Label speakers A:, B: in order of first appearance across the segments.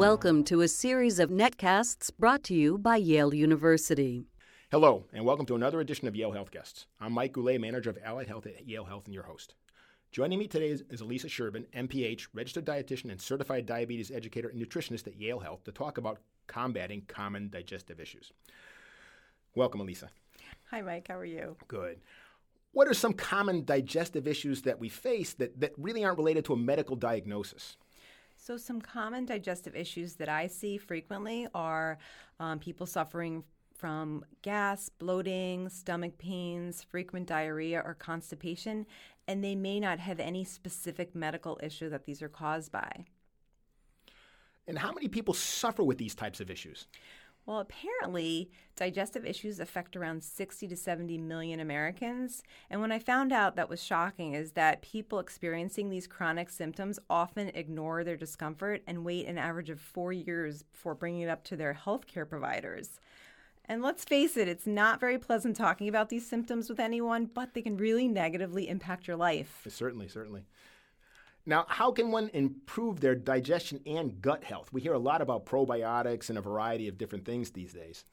A: Welcome to a series of netcasts brought to you by Yale University.
B: Hello, and welcome to another edition of Yale Health Guests. I'm Mike Goulet, manager of Allied Health at Yale Health, and your host. Joining me today is, is Elisa Sherbin, MPH, registered dietitian and certified diabetes educator and nutritionist at Yale Health, to talk about combating common digestive issues. Welcome, Elisa.
C: Hi, Mike. How are you?
B: Good. What are some common digestive issues that we face that, that really aren't related to a medical diagnosis?
C: So, some common digestive issues that I see frequently are um, people suffering from gas, bloating, stomach pains, frequent diarrhea, or constipation, and they may not have any specific medical issue that these are caused by.
B: And how many people suffer with these types of issues?
C: Well, apparently, digestive issues affect around 60 to 70 million Americans. And when I found out that was shocking is that people experiencing these chronic symptoms often ignore their discomfort and wait an average of four years before bringing it up to their healthcare providers. And let's face it, it's not very pleasant talking about these symptoms with anyone, but they can really negatively impact your life.
B: Certainly, certainly. Now, how can one improve their digestion and gut health? We hear a lot about probiotics and a variety of different things these days.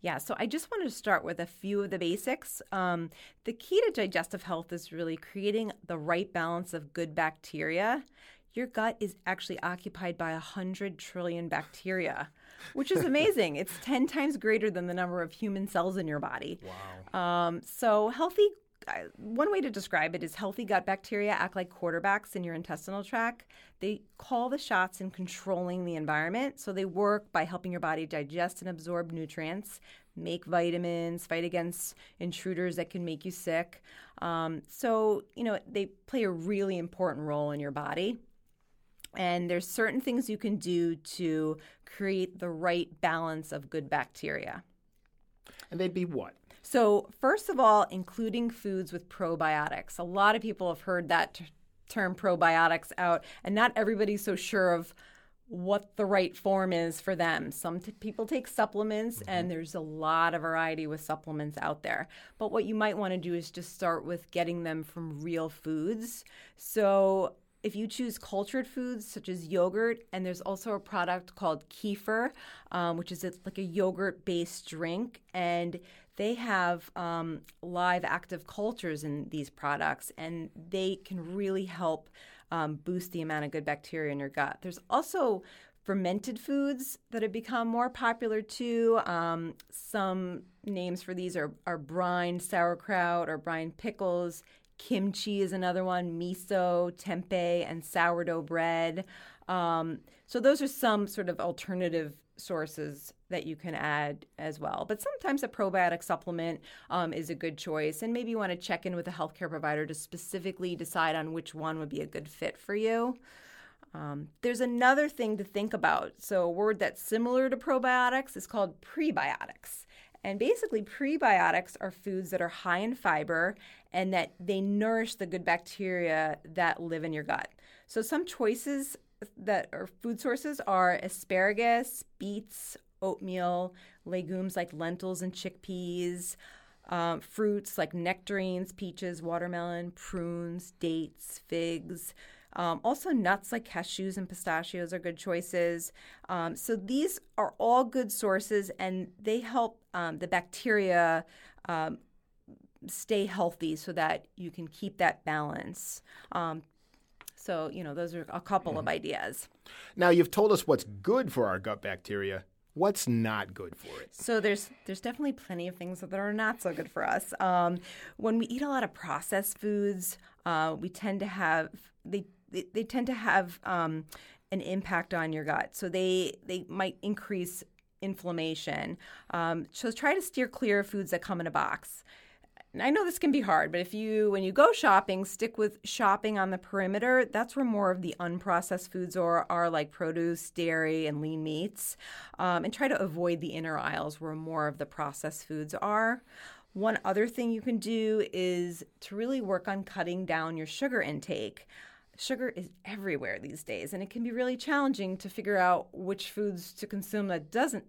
C: Yeah, so I just wanted to start with a few of the basics. Um, the key to digestive health is really creating the right balance of good bacteria. Your gut is actually occupied by 100 trillion bacteria, which is amazing. it's 10 times greater than the number of human cells in your body.
B: Wow.
C: Um, so, healthy one way to describe it is healthy gut bacteria act like quarterbacks in your intestinal tract. They call the shots in controlling the environment. So they work by helping your body digest and absorb nutrients, make vitamins, fight against intruders that can make you sick. Um, so, you know, they play a really important role in your body. And there's certain things you can do to create the right balance of good bacteria.
B: And they'd be what?
C: So, first of all, including foods with probiotics. A lot of people have heard that t- term probiotics out, and not everybody's so sure of what the right form is for them. Some t- people take supplements, mm-hmm. and there's a lot of variety with supplements out there. But what you might want to do is just start with getting them from real foods. So, if you choose cultured foods such as yogurt, and there's also a product called kefir, um, which is like a yogurt based drink, and they have um, live active cultures in these products, and they can really help um, boost the amount of good bacteria in your gut. There's also fermented foods that have become more popular too. Um, some names for these are, are brine sauerkraut or brine pickles. Kimchi is another one, miso, tempeh, and sourdough bread. Um, so, those are some sort of alternative sources that you can add as well. But sometimes a probiotic supplement um, is a good choice, and maybe you want to check in with a healthcare provider to specifically decide on which one would be a good fit for you. Um, there's another thing to think about. So, a word that's similar to probiotics is called prebiotics. And basically, prebiotics are foods that are high in fiber and that they nourish the good bacteria that live in your gut. So, some choices that are food sources are asparagus, beets, oatmeal, legumes like lentils and chickpeas, um, fruits like nectarines, peaches, watermelon, prunes, dates, figs. Um, also, nuts like cashews and pistachios are good choices. Um, so, these are all good sources and they help um, the bacteria um, stay healthy so that you can keep that balance. Um, so, you know, those are a couple mm. of ideas.
B: Now, you've told us what's good for our gut bacteria. What's not good for it?
C: So there's there's definitely plenty of things that are not so good for us. Um, when we eat a lot of processed foods, uh, we tend to have they they, they tend to have um, an impact on your gut. So they they might increase inflammation. Um, so try to steer clear of foods that come in a box. I know this can be hard, but if you, when you go shopping, stick with shopping on the perimeter. That's where more of the unprocessed foods are, are like produce, dairy, and lean meats. Um, and try to avoid the inner aisles where more of the processed foods are. One other thing you can do is to really work on cutting down your sugar intake. Sugar is everywhere these days, and it can be really challenging to figure out which foods to consume that doesn't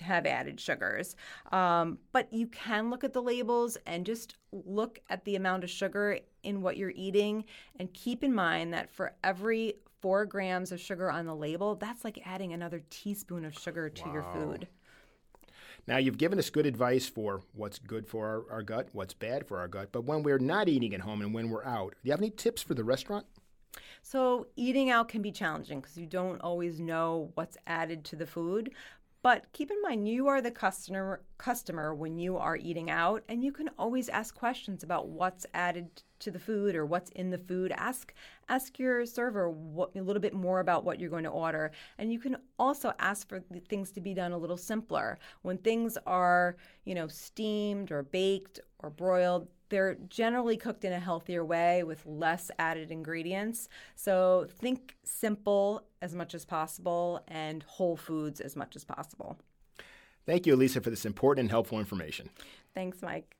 C: have added sugars. Um, but you can look at the labels and just look at the amount of sugar in what you're eating, and keep in mind that for every four grams of sugar on the label, that's like adding another teaspoon of sugar to wow. your food.
B: Now, you've given us good advice for what's good for our, our, gut, what's bad for our gut, but when we're not eating at home and when we're out, do you have any tips for the restaurant?
C: So, eating out can be challenging because you don't always know what's added to the food. But keep in mind, you are the customer customer when you are eating out, and you can always ask questions about what's added to the food or what's in the food. Ask ask your server what, a little bit more about what you're going to order, and you can also ask for things to be done a little simpler. When things are, you know, steamed or baked or broiled, they're generally cooked in a healthier way with less added ingredients. So think simple as much as possible and whole foods as much as possible.
B: Thank you, Elisa, for this important and helpful information.
C: Thanks, Mike.